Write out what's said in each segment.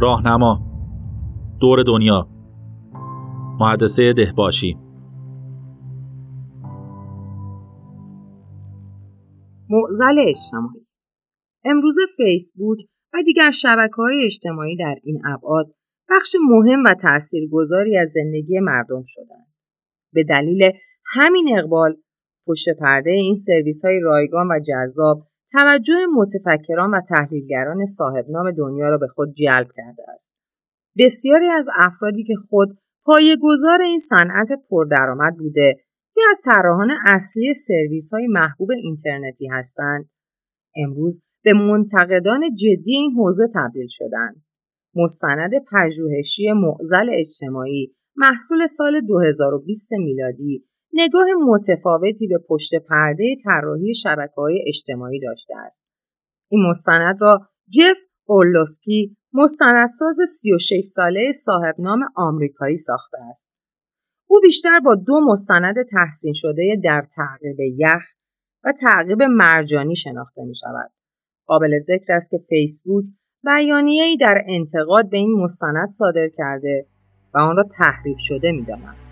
راهنما. دور دنیا. محدثه دهباشی. معزل اجتماعی. امروز فیسبوک و دیگر شبکه های اجتماعی در این ابعاد بخش مهم و تاثیرگذاری از زندگی مردم شدند. به دلیل همین اقبال پشت پرده این سرویس های رایگان و جذاب توجه متفکران و تحلیلگران صاحب نام دنیا را به خود جلب کرده است. بسیاری از افرادی که خود گذار این صنعت پردرآمد بوده یا از طراحان اصلی سرویس های محبوب اینترنتی هستند امروز به منتقدان جدی این حوزه تبدیل شدند مستند پژوهشی معزل اجتماعی محصول سال 2020 میلادی نگاه متفاوتی به پشت پرده طراحی شبکه های اجتماعی داشته است. این مستند را جف اورلوسکی مستندساز 36 ساله صاحب نام آمریکایی ساخته است. او بیشتر با دو مستند تحسین شده در تعقیب یخ و تعقیب مرجانی شناخته می شود. قابل ذکر است که فیسبوک بیانیه‌ای در انتقاد به این مستند صادر کرده و آن را تحریف شده می داند.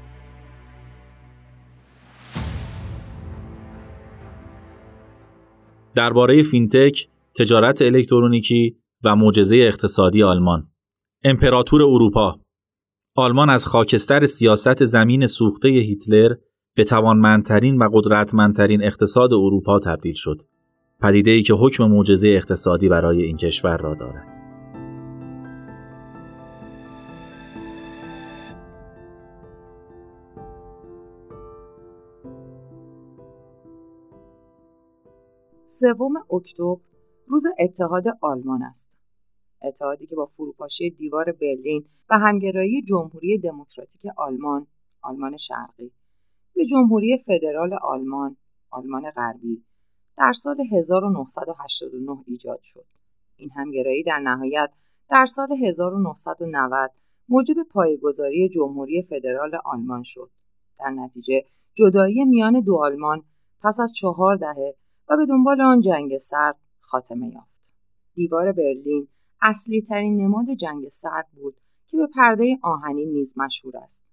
درباره فینتک، تجارت الکترونیکی و معجزه اقتصادی آلمان امپراتور اروپا آلمان از خاکستر سیاست زمین سوخته هیتلر به توانمندترین و قدرتمندترین اقتصاد اروپا تبدیل شد. پدیده ای که حکم معجزه اقتصادی برای این کشور را دارد. سوم اکتبر روز اتحاد آلمان است. اتحادی که با فروپاشی دیوار برلین و همگرایی جمهوری دموکراتیک آلمان، آلمان شرقی به جمهوری فدرال آلمان، آلمان غربی در سال 1989 ایجاد شد. این همگرایی در نهایت در سال 1990 موجب پایگذاری جمهوری فدرال آلمان شد. در نتیجه جدایی میان دو آلمان پس از چهار دهه و به دنبال آن جنگ سرد خاتمه یافت. دیوار برلین اصلی ترین نماد جنگ سرد بود که به پرده آهنین نیز مشهور است.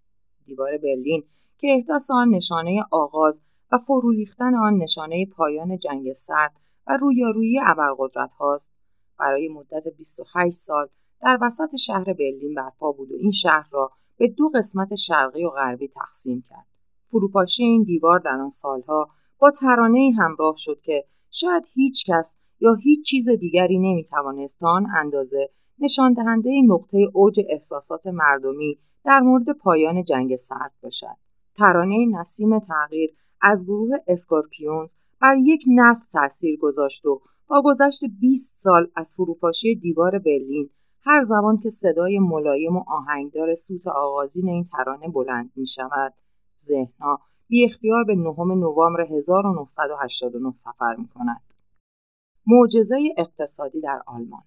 دیوار برلین که احداث آن نشانه آغاز و فرو ریختن آن نشانه پایان جنگ سرد و رویارویی ابرقدرت هاست برای مدت 28 سال در وسط شهر برلین برپا بود و این شهر را به دو قسمت شرقی و غربی تقسیم کرد. فروپاشی این دیوار در آن سالها با ترانه همراه شد که شاید هیچ کس یا هیچ چیز دیگری نمی‌توانست آن اندازه نشان دهنده نقطه اوج احساسات مردمی در مورد پایان جنگ سرد باشد. ترانه نسیم تغییر از گروه اسکورپیونز بر یک نسل تاثیر گذاشت و با گذشت 20 سال از فروپاشی دیوار برلین هر زمان که صدای ملایم و آهنگدار سوت آغازین این ترانه بلند می شود ذهنها بی اختیار به نهم نوامبر 1989 سفر می کند. معجزه اقتصادی در آلمان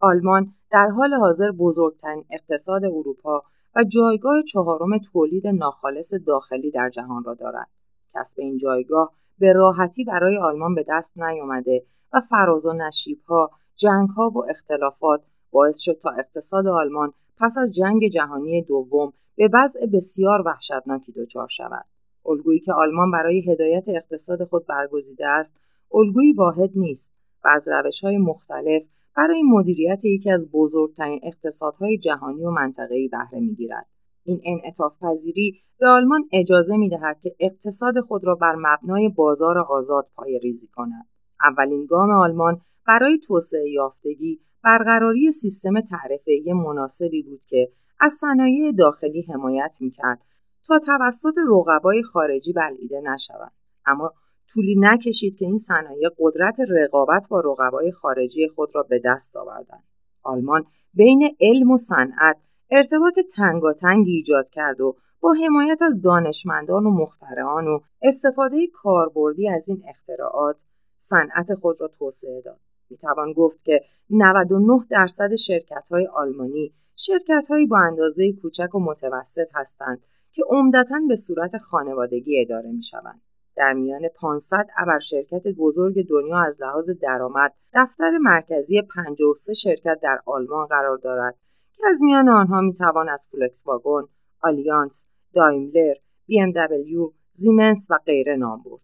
آلمان در حال حاضر بزرگترین اقتصاد اروپا و جایگاه چهارم تولید ناخالص داخلی در جهان را دارد. کسب این جایگاه به راحتی برای آلمان به دست نیامده و فراز و نشیبها، جنگها و اختلافات باعث شد تا اقتصاد آلمان پس از جنگ جهانی دوم به وضع بسیار وحشتناکی دچار شود. الگویی که آلمان برای هدایت اقتصاد خود برگزیده است، الگویی واحد نیست و از روش های مختلف برای مدیریت یکی از بزرگترین اقتصادهای جهانی و منطقه‌ای بهره می‌گیرد. این انعطاف پذیری به آلمان اجازه می دهد که اقتصاد خود را بر مبنای بازار آزاد پای ریزی کند. اولین گام آلمان برای توسعه یافتگی برقراری سیستم تعرفه‌ای مناسبی بود که از صنایع داخلی حمایت می‌کرد تا توسط رقبای خارجی بلعیده نشوند. اما طولی نکشید که این صنایع قدرت رقابت با رقبای خارجی خود را به دست آوردند. آلمان بین علم و صنعت ارتباط تنگاتنگی ایجاد کرد و با حمایت از دانشمندان و مخترعان و استفاده کاربردی از این اختراعات صنعت خود را توسعه داد. می‌توان گفت که 99 درصد شرکت های آلمانی شرکت هایی با اندازه کوچک و متوسط هستند که عمدتا به صورت خانوادگی اداره می شوند. در میان 500 ابر شرکت بزرگ دنیا از لحاظ درآمد دفتر مرکزی 53 شرکت در آلمان قرار دارد که از میان آنها می‌توان از فولکس واگن، آلیانس، دایملر، بی ام دبلیو، زیمنس و غیره نام برد.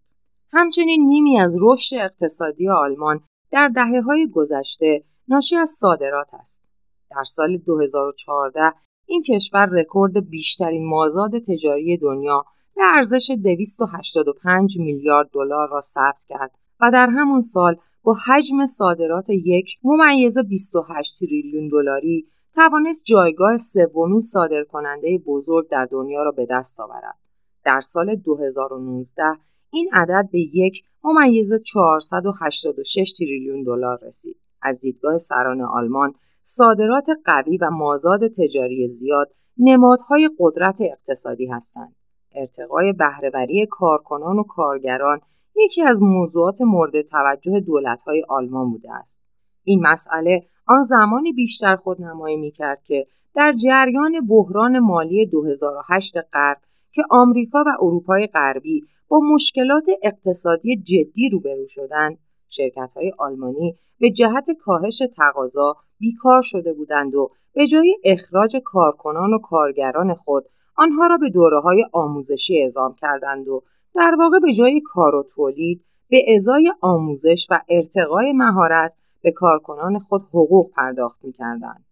همچنین نیمی از رشد اقتصادی آلمان در دهه های گذشته ناشی از صادرات است. در سال 2014 این کشور رکورد بیشترین مازاد تجاری دنیا به ارزش 285 میلیارد دلار را ثبت کرد و در همون سال با حجم صادرات یک ممیز 28 تریلیون دلاری توانست جایگاه سومین صادرکننده بزرگ در دنیا را به دست آورد. در سال 2019 این عدد به یک ممیز 486 تریلیون دلار رسید. از دیدگاه سران آلمان صادرات قوی و مازاد تجاری زیاد نمادهای قدرت اقتصادی هستند. ارتقای بهرهوری کارکنان و کارگران یکی از موضوعات مورد توجه دولت‌های آلمان بوده است. این مسئله آن زمانی بیشتر خودنمایی می‌کرد که در جریان بحران مالی 2008 غرب که آمریکا و اروپای غربی با مشکلات اقتصادی جدی روبرو شدند، شرکت‌های آلمانی به جهت کاهش تقاضا بیکار شده بودند و به جای اخراج کارکنان و کارگران خود آنها را به دوره های آموزشی اعزام کردند و در واقع به جای کار و تولید به ازای آموزش و ارتقای مهارت به کارکنان خود حقوق پرداخت می کردند.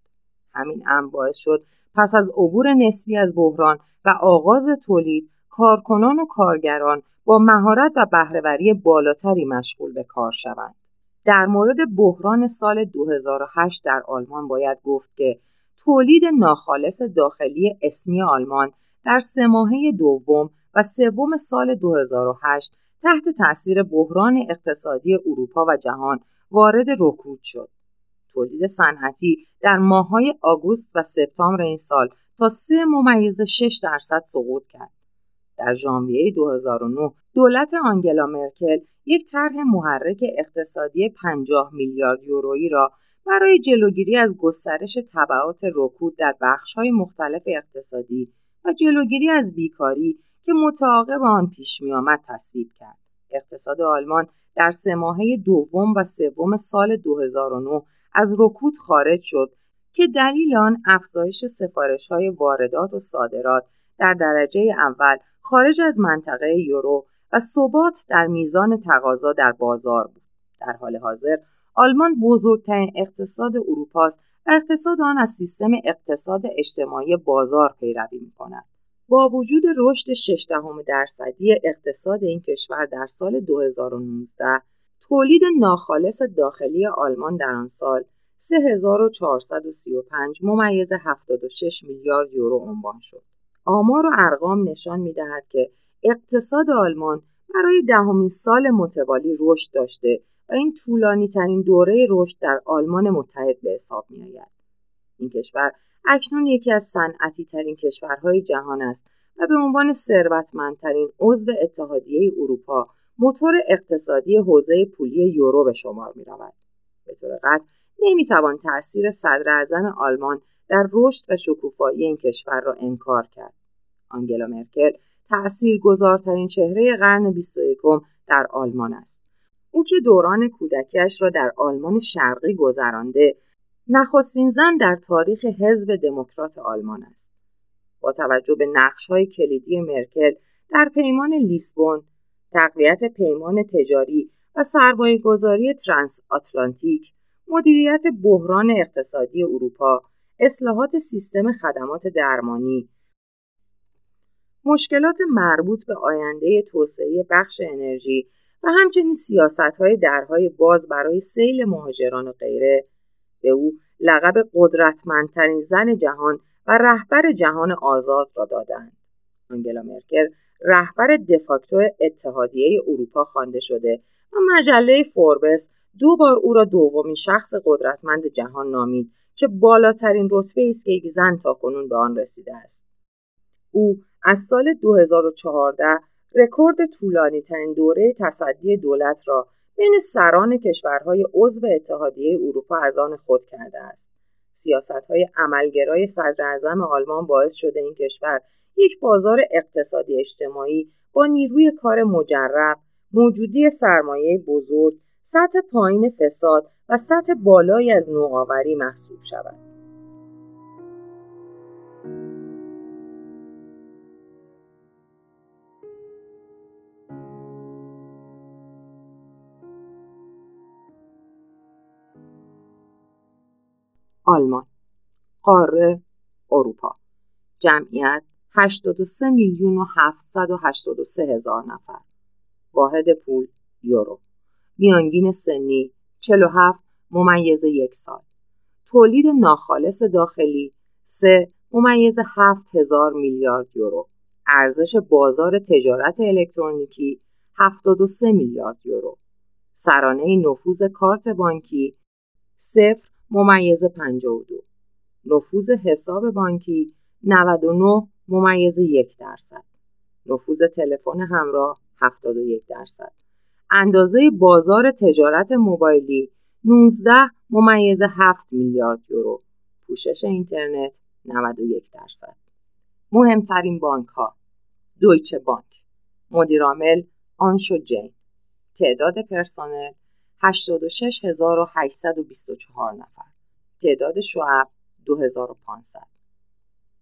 همین امر باعث شد پس از عبور نسبی از بحران و آغاز تولید کارکنان و کارگران با مهارت و بهرهوری بالاتری مشغول به کار شوند. در مورد بحران سال 2008 در آلمان باید گفت که تولید ناخالص داخلی اسمی آلمان در سه ماهه دوم و سوم سال 2008 تحت تاثیر بحران اقتصادی اروپا و جهان وارد رکود شد. تولید صنعتی در ماههای آگوست و سپتامبر این سال تا سه ممیز 6 درصد سقوط کرد. در ژانویه 2009 دولت آنگلا مرکل یک طرح محرک اقتصادی 50 میلیارد یورویی را برای جلوگیری از گسترش تبعات رکود در بخش‌های مختلف اقتصادی و جلوگیری از بیکاری که متعاقب آن پیش میآمد تصویب کرد. اقتصاد آلمان در سه ماهه دوم و سوم سال 2009 از رکود خارج شد که دلیل آن افزایش سفارش های واردات و صادرات در درجه اول خارج از منطقه یورو و ثبات در میزان تقاضا در بازار بود. در حال حاضر آلمان بزرگترین اقتصاد اروپاست و اقتصاد آن از سیستم اقتصاد اجتماعی بازار پیروی می کند. با وجود رشد 6 درصدی اقتصاد این کشور در سال 2019 تولید ناخالص داخلی آلمان در آن سال 3435 ممیز 76 میلیارد یورو عنوان شد. آمار و ارقام نشان می دهد که اقتصاد آلمان برای دهمین سال متوالی رشد داشته و این طولانی ترین دوره رشد در آلمان متحد به حساب می آید. این کشور اکنون یکی از صنعتی ترین کشورهای جهان است و به عنوان ثروتمندترین عضو اتحادیه اروپا موتور اقتصادی حوزه پولی یورو به شمار می رود. به طور قطع نمی‌توان تأثیر صدر اعظم آلمان در رشد و شکوفایی این کشور را انکار کرد. آنگلا مرکل تأثیر گذارترین چهره قرن 21 در آلمان است. او که دوران کودکیش را در آلمان شرقی گذرانده نخستین زن در تاریخ حزب دموکرات آلمان است. با توجه به های کلیدی مرکل در پیمان لیسبون، تقویت پیمان تجاری و سرمایه گذاری ترانس آتلانتیک، مدیریت بحران اقتصادی اروپا، اصلاحات سیستم خدمات درمانی، مشکلات مربوط به آینده توسعه بخش انرژی و همچنین سیاست های درهای باز برای سیل مهاجران و غیره به او لقب قدرتمندترین زن جهان و رهبر جهان آزاد را دادند. آنگلا مرکل رهبر دفاکتو اتحادیه اروپا خوانده شده و مجله فوربس دو بار او را دومین شخص قدرتمند جهان نامید که بالاترین رتبه است که یک زن تاکنون به آن رسیده است. او از سال 2014 رکورد طولانی ترین دوره تصدی دولت را بین سران کشورهای عضو اتحادیه اروپا از آن خود کرده است. سیاست های عملگرای صدر آلمان باعث شده این کشور یک بازار اقتصادی اجتماعی با نیروی کار مجرب، موجودی سرمایه بزرگ، سطح پایین فساد و سطح بالایی از نوآوری محسوب شود. آلمان قاره اروپا جمعیت 83 میلیون و 783 هزار نفر واحد پول یورو میانگین سنی 47 ممیز یک سال. تولید ناخالص داخلی 3 ممیز 7 هزار میلیارد یورو. ارزش بازار تجارت الکترونیکی 73 میلیارد یورو. سرانه نفوذ کارت بانکی 0 ممیز 52 نفوذ حساب بانکی 99 ممیز یک درصد. نفوذ تلفن همراه 71 درصد. اندازه بازار تجارت موبایلی 19 ممیز 7 میلیارد یورو. پوشش اینترنت 91 درصد. مهمترین بانک ها دویچه بانک مدیرعامل آنشو جین. تعداد پرسنل 86824 نفر. تعداد شعب 2500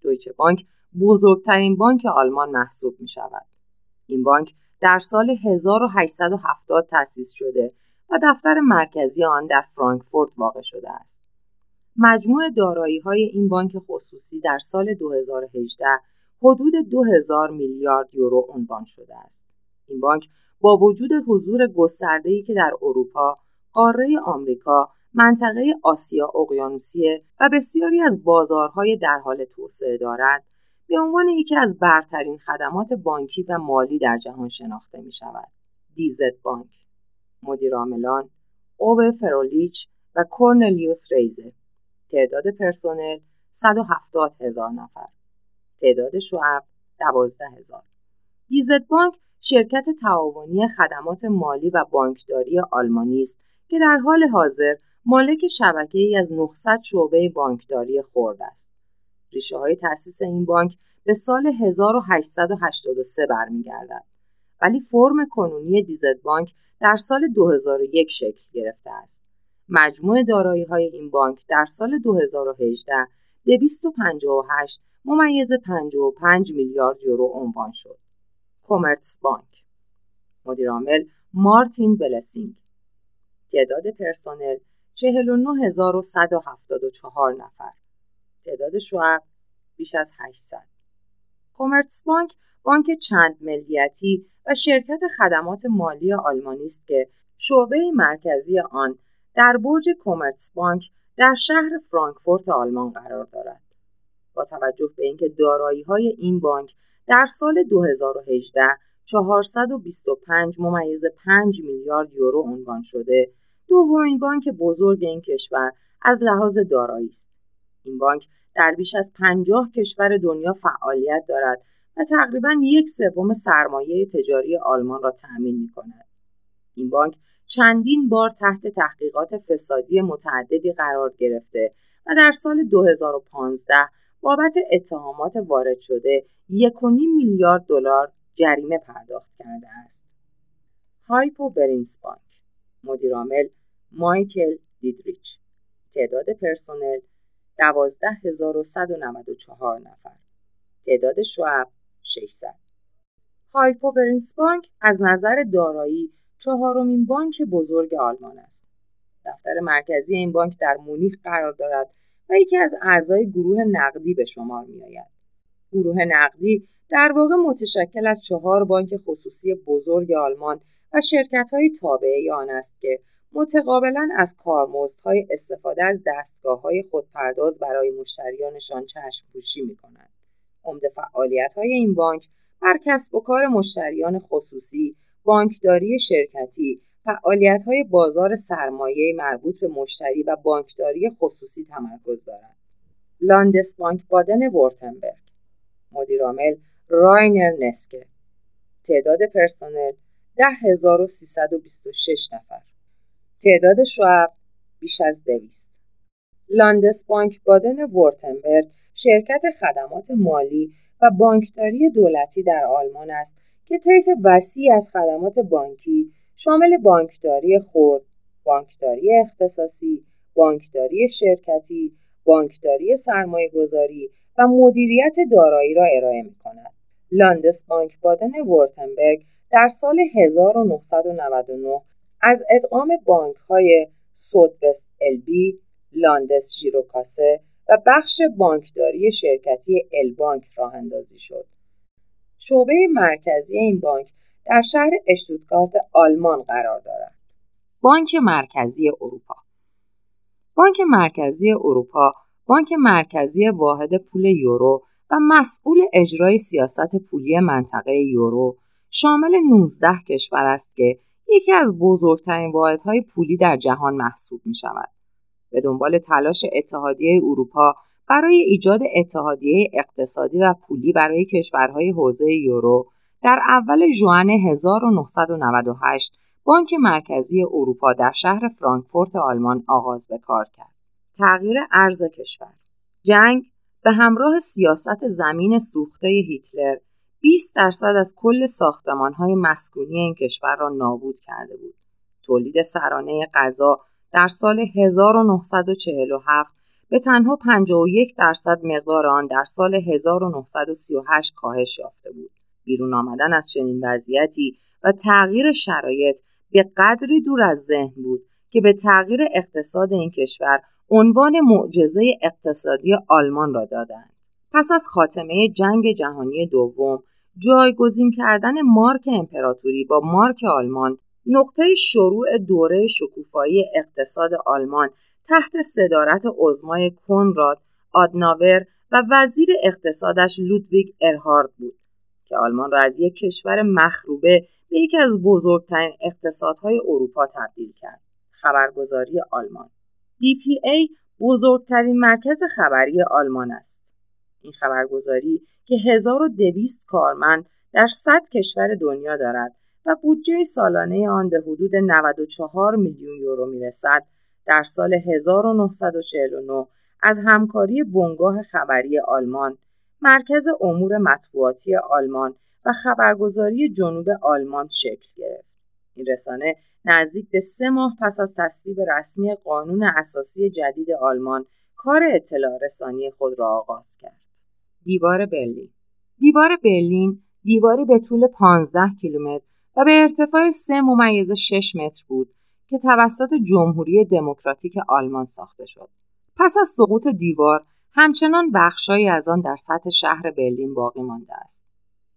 دویچه بانک بزرگترین بانک آلمان محسوب می شود. این بانک در سال 1870 تأسیس شده و دفتر مرکزی آن در فرانکفورت واقع شده است. مجموع دارایی های این بانک خصوصی در سال 2018 حدود 2000 میلیارد یورو عنوان شده است. این بانک با وجود حضور گسترده‌ای که در اروپا، قاره آمریکا، منطقه آسیا اقیانوسیه و بسیاری از بازارهای در حال توسعه دارد، به عنوان یکی از برترین خدمات بانکی و مالی در جهان شناخته می شود. دیزت بانک مدیرعاملان اوه فرولیچ و کورنلیوس ریزه تعداد پرسنل 170 هزار نفر تعداد شعب 12 هزار دیزت بانک شرکت تعاونی خدمات مالی و بانکداری آلمانی است که در حال حاضر مالک شبکه ای از 900 شعبه بانکداری خرد است. ریشه های تأسیس این بانک به سال 1883 برمیگردد. ولی فرم کنونی دیزت بانک در سال 2001 شکل گرفته است. مجموع دارایی های این بانک در سال 2018 258 ممیز 55 میلیارد یورو عنوان شد. کومرتس بانک مدیرعامل مارتین بلسینگ تعداد پرسنل 49174 نفر تعداد شعب بیش از 800 کومرتس بانک بانک چند ملیتی و شرکت خدمات مالی آلمانی است که شعبه مرکزی آن در برج کومرتس بانک در شهر فرانکفورت آلمان قرار دارد. با توجه به اینکه دارایی های این بانک در سال 2018 425 ممیز 5 میلیارد یورو عنوان شده دومین بانک بزرگ این کشور از لحاظ دارایی است این بانک در بیش از 50 کشور دنیا فعالیت دارد و تقریبا یک سوم سرمایه تجاری آلمان را تأمین می کند. این بانک چندین بار تحت تحقیقات فسادی متعددی قرار گرفته و در سال 2015 بابت اتهامات وارد شده 1.5 میلیارد دلار جریمه پرداخت کرده است. هایپو برینس بانک مدیرعامل مایکل دیدریچ تعداد پرسنل 12194 نفر تعداد شعب 600 هایپو برینس بانک از نظر دارایی چهارمین بانک بزرگ آلمان است. دفتر مرکزی این بانک در مونیخ قرار دارد و یکی از اعضای گروه نقدی به شمار می آید. گروه نقدی در واقع متشکل از چهار بانک خصوصی بزرگ آلمان و شرکت های تابعه آن است که متقابلا از کارمزدهای استفاده از دستگاه های خودپرداز برای مشتریانشان چشم پوشی می کنند. عمده فعالیت های این بانک بر کسب و کار مشتریان خصوصی، بانکداری شرکتی، فعالیت های بازار سرمایه مربوط به مشتری و بانکداری خصوصی تمرکز دارد. لاندس بانک بادن ورتنبرگ مدیرعامل راینر نسکه تعداد پرسنل 10326 نفر تعداد شعب بیش از دویست لاندس بانک بادن ورتنبرگ شرکت خدمات مالی و بانکداری دولتی در آلمان است که طیف وسیع از خدمات بانکی شامل بانکداری خرد، بانکداری اختصاصی، بانکداری شرکتی، بانکداری سرمایه گذاری و مدیریت دارایی را ارائه می کند. لاندس بانک بادن ورتنبرگ در سال 1999 از ادغام بانک های سودبست البی، لاندس ژیروکاسه و بخش بانکداری شرکتی البانک راه اندازی شد. شعبه مرکزی این بانک در شهر اشتوتگارت آلمان قرار دارد. بانک مرکزی اروپا بانک مرکزی اروپا بانک مرکزی واحد پول یورو و مسئول اجرای سیاست پولی منطقه یورو شامل 19 کشور است که یکی از بزرگترین واحدهای پولی در جهان محسوب می شود. به دنبال تلاش اتحادیه اروپا برای ایجاد اتحادیه اقتصادی و پولی برای کشورهای حوزه یورو در اول ژوئن 1998 بانک مرکزی اروپا در شهر فرانکفورت آلمان آغاز به کار کرد. تغییر ارز کشور جنگ به همراه سیاست زمین سوخته هیتلر 20 درصد از کل های مسکونی این کشور را نابود کرده بود. تولید سرانه غذا در سال 1947 به تنها 51 درصد مقدار آن در سال 1938 کاهش یافته بود. بیرون آمدن از چنین وضعیتی و تغییر شرایط به قدری دور از ذهن بود که به تغییر اقتصاد این کشور عنوان معجزه اقتصادی آلمان را دادند. پس از خاتمه جنگ جهانی دوم جایگزین کردن مارک امپراتوری با مارک آلمان نقطه شروع دوره شکوفایی اقتصاد آلمان تحت صدارت عزمای کنراد آدناور و وزیر اقتصادش لودویگ ارهارد بود که آلمان را از یک کشور مخروبه به یکی از بزرگترین اقتصادهای اروپا تبدیل کرد. خبرگزاری آلمان DPA بزرگترین مرکز خبری آلمان است. این خبرگزاری که 1200 کارمند در 100 کشور دنیا دارد و بودجه سالانه آن به حدود 94 میلیون یورو می‌رسد در سال 1949 از همکاری بنگاه خبری آلمان، مرکز امور مطبوعاتی آلمان و خبرگزاری جنوب آلمان شکل گرفت. این رسانه نزدیک به سه ماه پس از تصویب رسمی قانون اساسی جدید آلمان کار اطلاع رسانی خود را آغاز کرد. دیوار برلین دیوار برلین دیواری به طول 15 کیلومتر و به ارتفاع 3 ممیز 6 متر بود که توسط جمهوری دموکراتیک آلمان ساخته شد. پس از سقوط دیوار همچنان بخشهایی از آن در سطح شهر برلین باقی مانده است.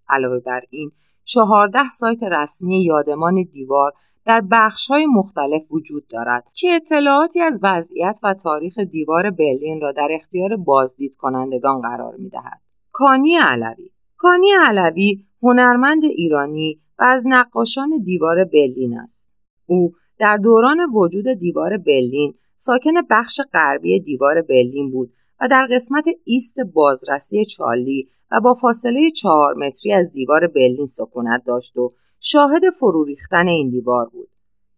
علاوه بر این 14 سایت رسمی یادمان دیوار در بخشهای مختلف وجود دارد که اطلاعاتی از وضعیت و تاریخ دیوار برلین را در اختیار بازدید کنندگان قرار می دهد. کانی علوی کانی علوی هنرمند ایرانی و از نقاشان دیوار برلین است. او در دوران وجود دیوار برلین ساکن بخش غربی دیوار برلین بود و در قسمت ایست بازرسی چارلی و با فاصله چهار متری از دیوار برلین سکونت داشت و شاهد فرو ریختن این دیوار بود.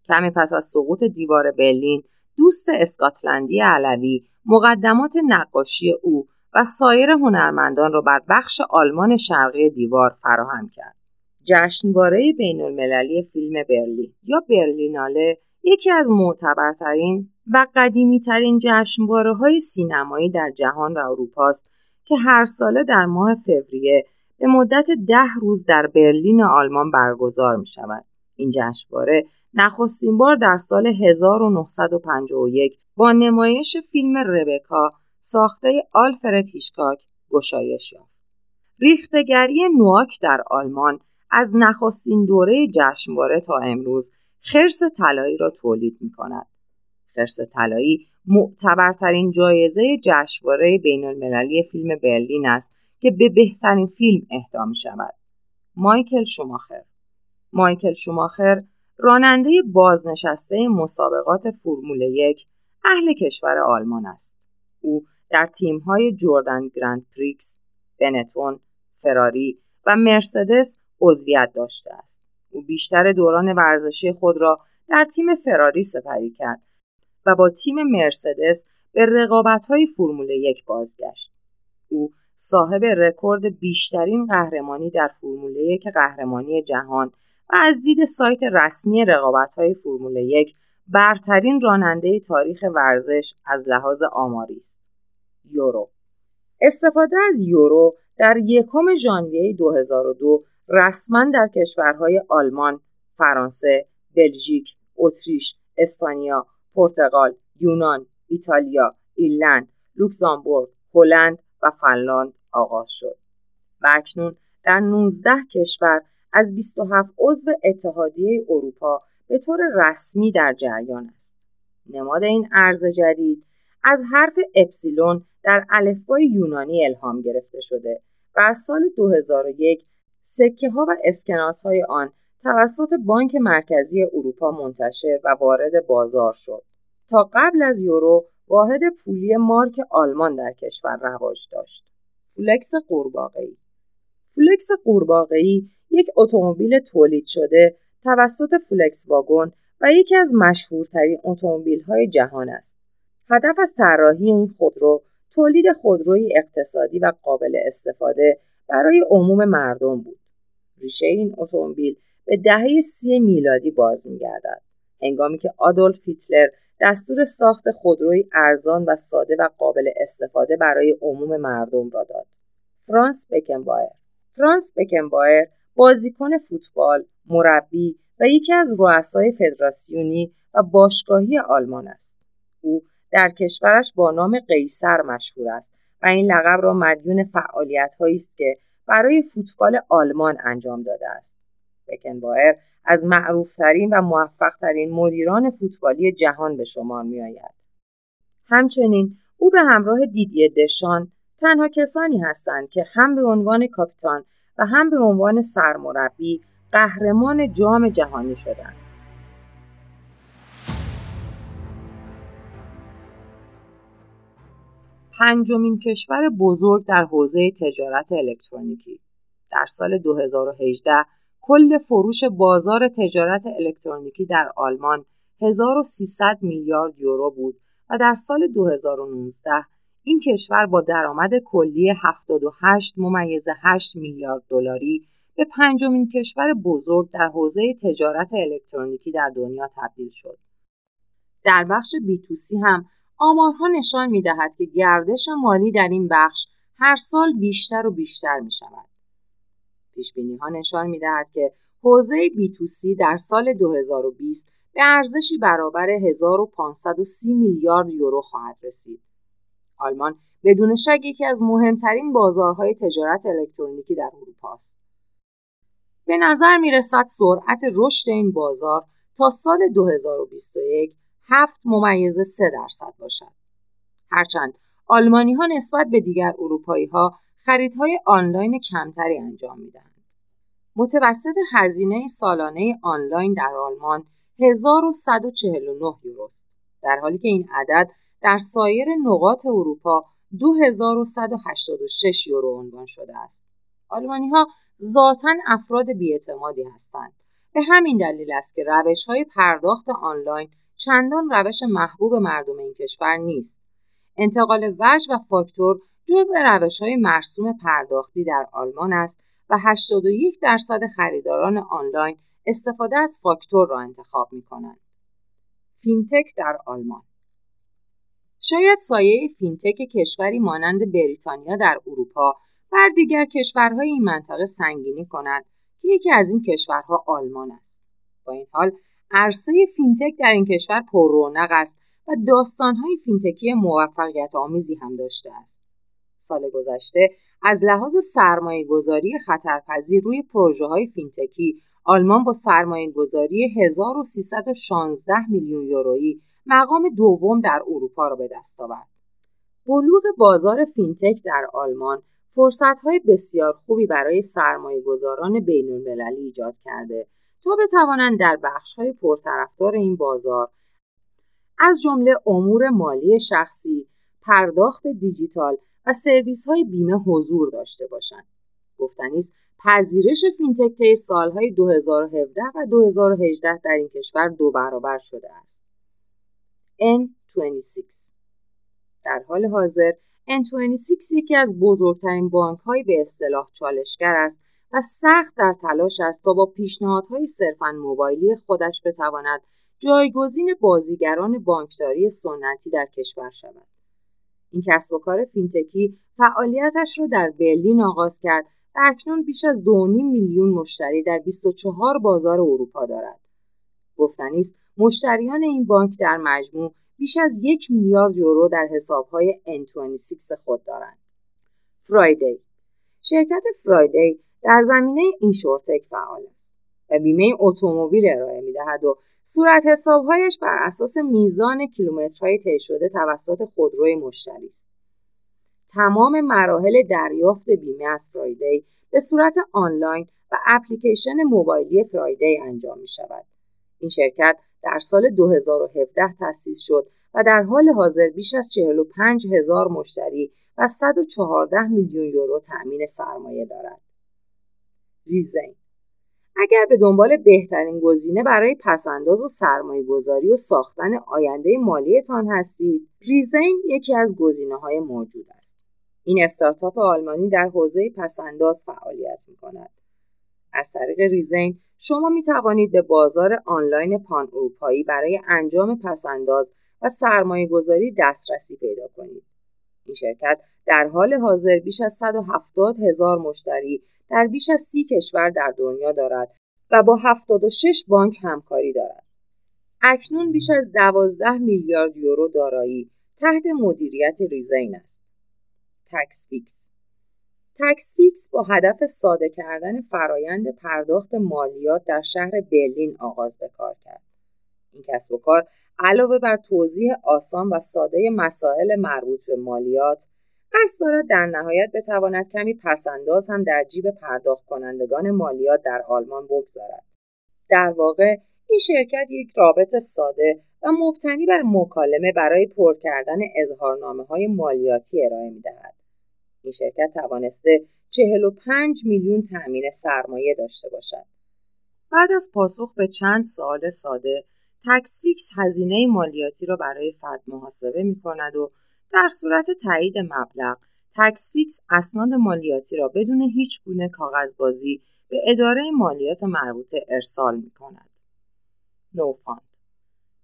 کمی پس از سقوط دیوار برلین دوست اسکاتلندی علوی مقدمات نقاشی او و سایر هنرمندان را بر بخش آلمان شرقی دیوار فراهم کرد. جشنواره بین المللی فیلم برلین یا برلیناله یکی از معتبرترین و قدیمیترین جشنواره های سینمایی در جهان و اروپا است که هر ساله در ماه فوریه به مدت ده روز در برلین آلمان برگزار می شود. این جشنواره نخستین بار در سال 1951 با نمایش فیلم ربکا ساخته آلفرد هیشکاک گشایش یافت. ریختگری نواک در آلمان از نخستین دوره جشنواره تا امروز خرس طلایی را تولید می کند. خرس طلایی معتبرترین جایزه جشنواره بین المللی فیلم برلین است که به بهترین فیلم اهدا می شود. مایکل شوماخر مایکل شوماخر راننده بازنشسته مسابقات فرمول یک اهل کشور آلمان است. او در تیم‌های جردن گرند پریکس، بنتون، فراری و مرسدس عضویت داشته است. او بیشتر دوران ورزشی خود را در تیم فراری سپری کرد و با تیم مرسدس به رقابت‌های فرمول یک بازگشت. او صاحب رکورد بیشترین قهرمانی در فرمول یک قهرمانی جهان و از دید سایت رسمی رقابت‌های فرمول یک برترین راننده تاریخ ورزش از لحاظ آماری است. یورو استفاده از یورو در یکم ژانویه 2002 رسما در کشورهای آلمان، فرانسه، بلژیک، اتریش، اسپانیا، پرتغال، یونان، ایتالیا، ایرلند، لوکزامبورگ، هلند فنلاند آغاز شد و اکنون در 19 کشور از 27 عضو اتحادیه اروپا به طور رسمی در جریان است. نماد این ارز جدید از حرف اپسیلون در الفبای یونانی الهام گرفته شده و از سال 2001 سکه ها و اسکناس های آن توسط بانک مرکزی اروپا منتشر و وارد بازار شد. تا قبل از یورو واحد پولی مارک آلمان در کشور رواج داشت. فولکس قورباغه‌ای فولکس قورباغه‌ای یک اتومبیل تولید شده توسط فولکس واگن و یکی از مشهورترین اتومبیل‌های جهان است. هدف از طراحی این خودرو تولید خودروی اقتصادی و قابل استفاده برای عموم مردم بود. ریشه این اتومبیل به دهه سی میلادی باز میگردد. هنگامی که آدولف هیتلر دستور ساخت خودروی ارزان و ساده و قابل استفاده برای عموم مردم را داد. فرانس بکنبایر فرانس بکنبایر بازیکن فوتبال، مربی و یکی از رؤسای فدراسیونی و باشگاهی آلمان است. او در کشورش با نام قیصر مشهور است و این لقب را مدیون فعالیت است که برای فوتبال آلمان انجام داده است. بکنبایر از معروفترین و موفقترین مدیران فوتبالی جهان به شمار می آید. همچنین او به همراه دیدی دشان تنها کسانی هستند که هم به عنوان کاپیتان و هم به عنوان سرمربی قهرمان جام جهانی شدند. پنجمین کشور بزرگ در حوزه تجارت الکترونیکی در سال 2018 کل فروش بازار تجارت الکترونیکی در آلمان 1300 میلیارد یورو بود و در سال 2019 این کشور با درآمد کلی 78 ممیز 8 میلیارد دلاری به پنجمین کشور بزرگ در حوزه تجارت الکترونیکی در دنیا تبدیل شد. در بخش بی تو سی هم آمارها نشان می دهد که گردش مالی در این بخش هر سال بیشتر و بیشتر می شود. پیش ها نشان می دهد که حوزه بی تو سی در سال 2020 به ارزشی برابر 1530 میلیارد یورو خواهد رسید. آلمان بدون شک یکی از مهمترین بازارهای تجارت الکترونیکی در اروپا است. به نظر می رسد سرعت رشد این بازار تا سال 2021 هفت ممیز سه درصد باشد. هرچند آلمانی ها نسبت به دیگر اروپایی ها خریدهای آنلاین کمتری انجام می دهند. متوسط هزینه سالانه آنلاین در آلمان 1149 یوروست در حالی که این عدد در سایر نقاط اروپا 2186 یورو عنوان شده است. آلمانی ها ذاتا افراد بی‌اعتمادی هستند. به همین دلیل است که روش های پرداخت آنلاین چندان روش محبوب مردم این کشور نیست. انتقال وجه و فاکتور جزء روش های مرسوم پرداختی در آلمان است و 81 درصد خریداران آنلاین استفاده از فاکتور را انتخاب می کنند. فینتک در آلمان شاید سایه فینتک کشوری مانند بریتانیا در اروپا بر دیگر کشورهای این منطقه سنگینی کند که یکی از این کشورها آلمان است. با این حال عرصه فینتک در این کشور پر رونق است و داستانهای فینتکی موفقیت آمیزی هم داشته است. سال گذشته از لحاظ سرمایه گذاری خطرپذیر روی پروژه های فینتکی آلمان با سرمایه گذاری 1316 میلیون یورویی مقام دوم در اروپا را به دست آورد. بلوغ بازار فینتک در آلمان فرصتهای بسیار خوبی برای سرمایه گذاران بین ایجاد کرده تا بتوانند در بخشهای پرطرفدار این بازار از جمله امور مالی شخصی، پرداخت دیجیتال و سرویس های بیمه حضور داشته باشند. گفتنی است پذیرش فینتک طی سالهای 2017 و 2018 در این کشور دو برابر شده است. N26 در حال حاضر N26 یکی از بزرگترین بانک های به اصطلاح چالشگر است و سخت در تلاش است تا با پیشنهادهای صرفا موبایلی خودش بتواند جایگزین بازیگران بانکداری سنتی در کشور شود. این کسب و کار فینتکی فعالیتش را در برلین آغاز کرد و اکنون بیش از 2.5 میلیون مشتری در 24 بازار اروپا دارد. گفتنی است مشتریان این بانک در مجموع بیش از یک میلیارد یورو در حسابهای N26 خود دارند. فرایدی شرکت فرایدی در زمینه اینشورتک فعال است و بیمه اتومبیل ارائه می‌دهد و صورت حسابهایش بر اساس میزان کیلومترهای طی شده توسط خودروی مشتری است. تمام مراحل دریافت بیمه از فرایدی به صورت آنلاین و اپلیکیشن موبایلی فرایدی انجام می شود. این شرکت در سال 2017 تأسیس شد و در حال حاضر بیش از 45 هزار مشتری و 114 میلیون یورو تأمین سرمایه دارد. ریزین اگر به دنبال بهترین گزینه برای پسنداز و سرمایه گذاری و ساختن آینده مالیتان هستید، ریزین یکی از گزینه های موجود است. این استارتاپ آلمانی در حوزه پسنداز فعالیت می کند. از طریق ریزین شما می توانید به بازار آنلاین پان اروپایی برای انجام پسنداز و سرمایه گذاری دسترسی پیدا کنید. این شرکت در حال حاضر بیش از 170 هزار مشتری در بیش از سی کشور در دنیا دارد و با 76 بانک همکاری دارد. اکنون بیش از 12 میلیارد یورو دارایی تحت مدیریت ریزین است. Taxfix Taxfix با هدف ساده کردن فرایند پرداخت مالیات در شهر برلین آغاز به کار کرد. این کسب و کار علاوه بر توضیح آسان و ساده مسائل مربوط به مالیات قصد دارد در نهایت بتواند کمی پس‌انداز هم در جیب پرداخت کنندگان مالیات در آلمان بگذارد. در واقع این شرکت یک رابط ساده و مبتنی بر مکالمه برای پر کردن اظهارنامه های مالیاتی ارائه می دهد. این شرکت توانسته 45 میلیون تأمین سرمایه داشته باشد. بعد از پاسخ به چند سوال ساده، Taxfix هزینه مالیاتی را برای فرد محاسبه می کند و در صورت تایید مبلغ Taxfix اسناد مالیاتی را بدون هیچ گونه کاغذبازی به اداره مالیات مربوطه ارسال می کند. نوفاند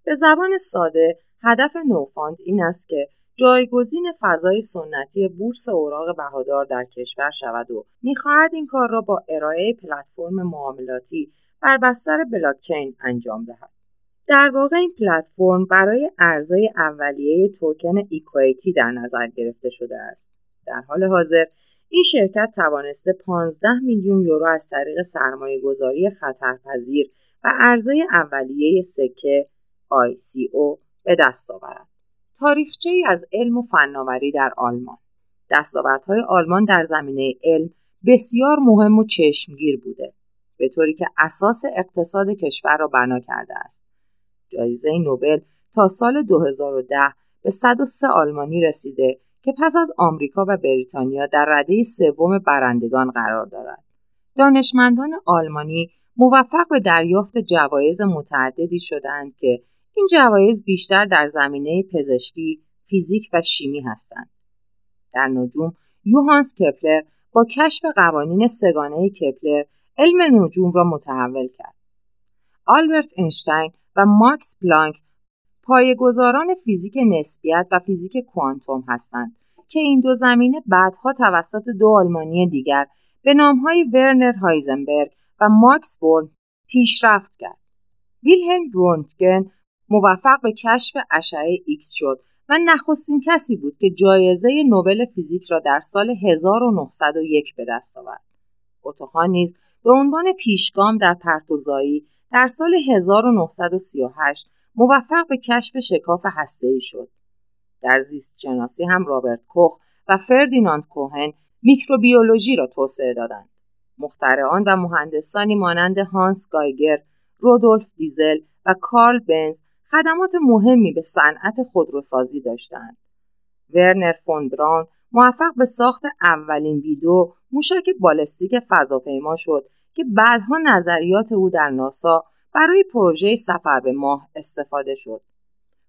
به زبان ساده هدف نوفاند این است که جایگزین فضای سنتی بورس اوراق بهادار در کشور شود و می‌خواهد این کار را با ارائه پلتفرم معاملاتی بر بستر بلاکچین انجام دهد. در واقع این پلتفرم برای ارزای اولیه توکن ایکویتی در نظر گرفته شده است. در حال حاضر این شرکت توانسته 15 میلیون یورو از طریق سرمایه گذاری خطرپذیر و ارزای اولیه سکه ICO به دست آورد. تاریخچه ای از علم و فناوری در آلمان دستاوردهای آلمان در زمینه علم بسیار مهم و چشمگیر بوده به طوری که اساس اقتصاد کشور را بنا کرده است جایزه نوبل تا سال 2010 به 103 آلمانی رسیده که پس از آمریکا و بریتانیا در رده سوم برندگان قرار دارد. دانشمندان آلمانی موفق به دریافت جوایز متعددی شدند که این جوایز بیشتر در زمینه پزشکی، فیزیک و شیمی هستند. در نجوم یوهانس کپلر با کشف قوانین سه‌گانه کپلر علم نجوم را متحول کرد. آلبرت اینشتین و ماکس پلانک پایه‌گذاران فیزیک نسبیت و فیزیک کوانتوم هستند که این دو زمینه بعدها توسط دو آلمانی دیگر به نامهای ورنر هایزنبرگ و ماکس بورن پیشرفت کرد. ویلهلم رونتگن موفق به کشف اشعه ایکس شد و نخستین کسی بود که جایزه نوبل فیزیک را در سال 1901 به دست آورد. اوتو هان نیز به عنوان پیشگام در پرتوزایی در سال 1938 موفق به کشف شکاف هسته‌ای شد. در زیست شناسی هم رابرت کوخ و فردیناند کوهن میکروبیولوژی را توسعه دادند. مخترعان و مهندسانی مانند هانس گایگر، رودولف دیزل و کارل بنز خدمات مهمی به صنعت خودروسازی داشتند. ورنر فون براون موفق به ساخت اولین ویدو موشک بالستیک فضاپیما شد که بعدها نظریات او در ناسا برای پروژه سفر به ماه استفاده شد.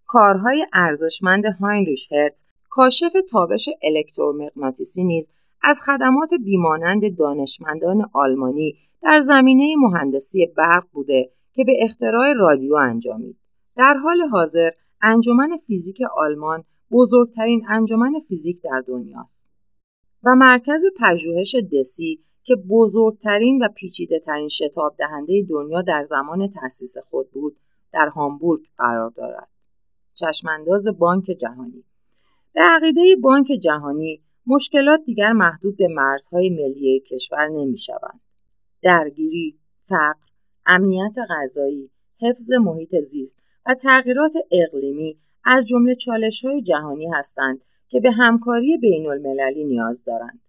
کارهای ارزشمند هاینریش هرتز کاشف تابش الکترومغناطیسی نیز از خدمات بیمانند دانشمندان آلمانی در زمینه مهندسی برق بوده که به اختراع رادیو انجامید. در حال حاضر انجمن فیزیک آلمان بزرگترین انجمن فیزیک در دنیاست و مرکز پژوهش دسی که بزرگترین و پیچیده ترین شتاب دهنده دنیا در زمان تأسیس خود بود در هامبورگ قرار دارد. چشمانداز بانک جهانی به عقیده بانک جهانی مشکلات دیگر محدود به مرزهای ملی کشور نمی شوند. درگیری، فقر، امنیت غذایی، حفظ محیط زیست و تغییرات اقلیمی از جمله چالش های جهانی هستند که به همکاری بین المللی نیاز دارند.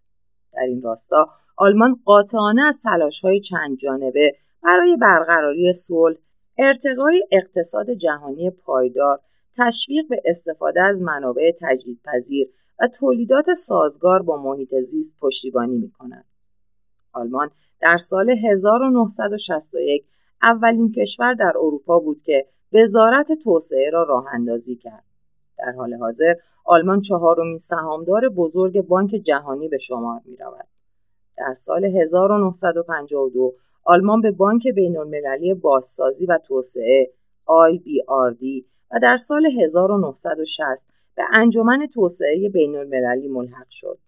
در این راستا آلمان قاطعانه از تلاش های چند جانبه برای برقراری صلح، ارتقای اقتصاد جهانی پایدار، تشویق به استفاده از منابع تجدیدپذیر و تولیدات سازگار با محیط زیست پشتیبانی می کند. آلمان در سال 1961 اولین کشور در اروپا بود که وزارت توسعه را راه اندازی کرد. در حال حاضر آلمان چهارمین سهامدار بزرگ بانک جهانی به شمار می رود. در سال 1952 آلمان به بانک بین المللی بازسازی و توسعه IBRD و در سال 1960 به انجمن توسعه بین المللی ملحق شد.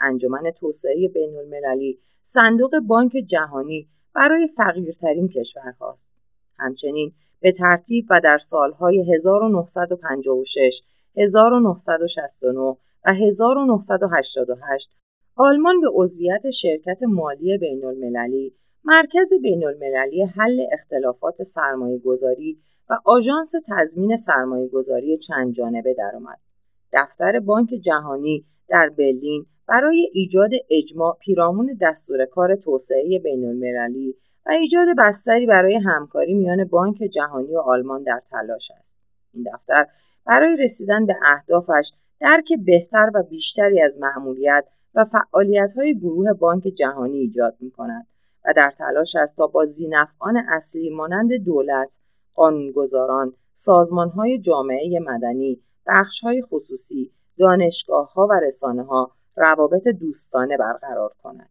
انجمن توسعه بین المللی صندوق بانک جهانی برای فقیرترین کشورهاست. همچنین به ترتیب و در سالهای 1956 1969 و 1988 آلمان به عضویت شرکت مالی بین المللی، مرکز بین المللی حل اختلافات سرمایه گذاری و آژانس تضمین سرمایه گذاری چند جانبه درآمد. دفتر بانک جهانی در برلین برای ایجاد اجماع پیرامون دستور کار توسعه بین المللی و ایجاد بستری برای همکاری میان بانک جهانی و آلمان در تلاش است. این دفتر برای رسیدن به اهدافش درک بهتر و بیشتری از معمولیت و های گروه بانک جهانی ایجاد می کند و در تلاش است تا با زینفعان اصلی مانند دولت، قانونگذاران، های جامعه مدنی، های خصوصی، ها و ها روابط دوستانه برقرار کند.